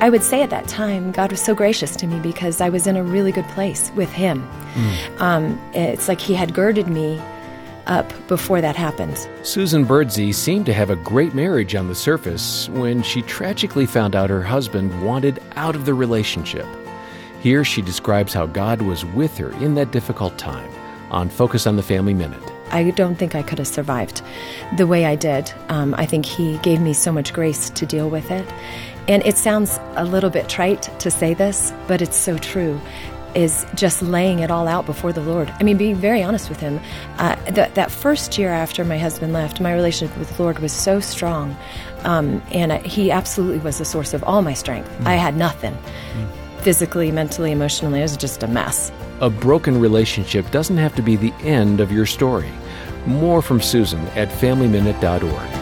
I would say at that time, God was so gracious to me because I was in a really good place with Him. Mm. Um, it's like He had girded me up before that happened. Susan Birdsey seemed to have a great marriage on the surface when she tragically found out her husband wanted out of the relationship. Here she describes how God was with her in that difficult time on Focus on the Family Minute. I don't think I could have survived the way I did. Um, I think He gave me so much grace to deal with it. And it sounds a little bit trite to say this, but it's so true is just laying it all out before the Lord. I mean, being very honest with Him. Uh, that, that first year after my husband left, my relationship with the Lord was so strong. Um, and I, He absolutely was the source of all my strength. Mm. I had nothing. Physically, mentally, emotionally, it was just a mess. A broken relationship doesn't have to be the end of your story. More from Susan at FamilyMinute.org.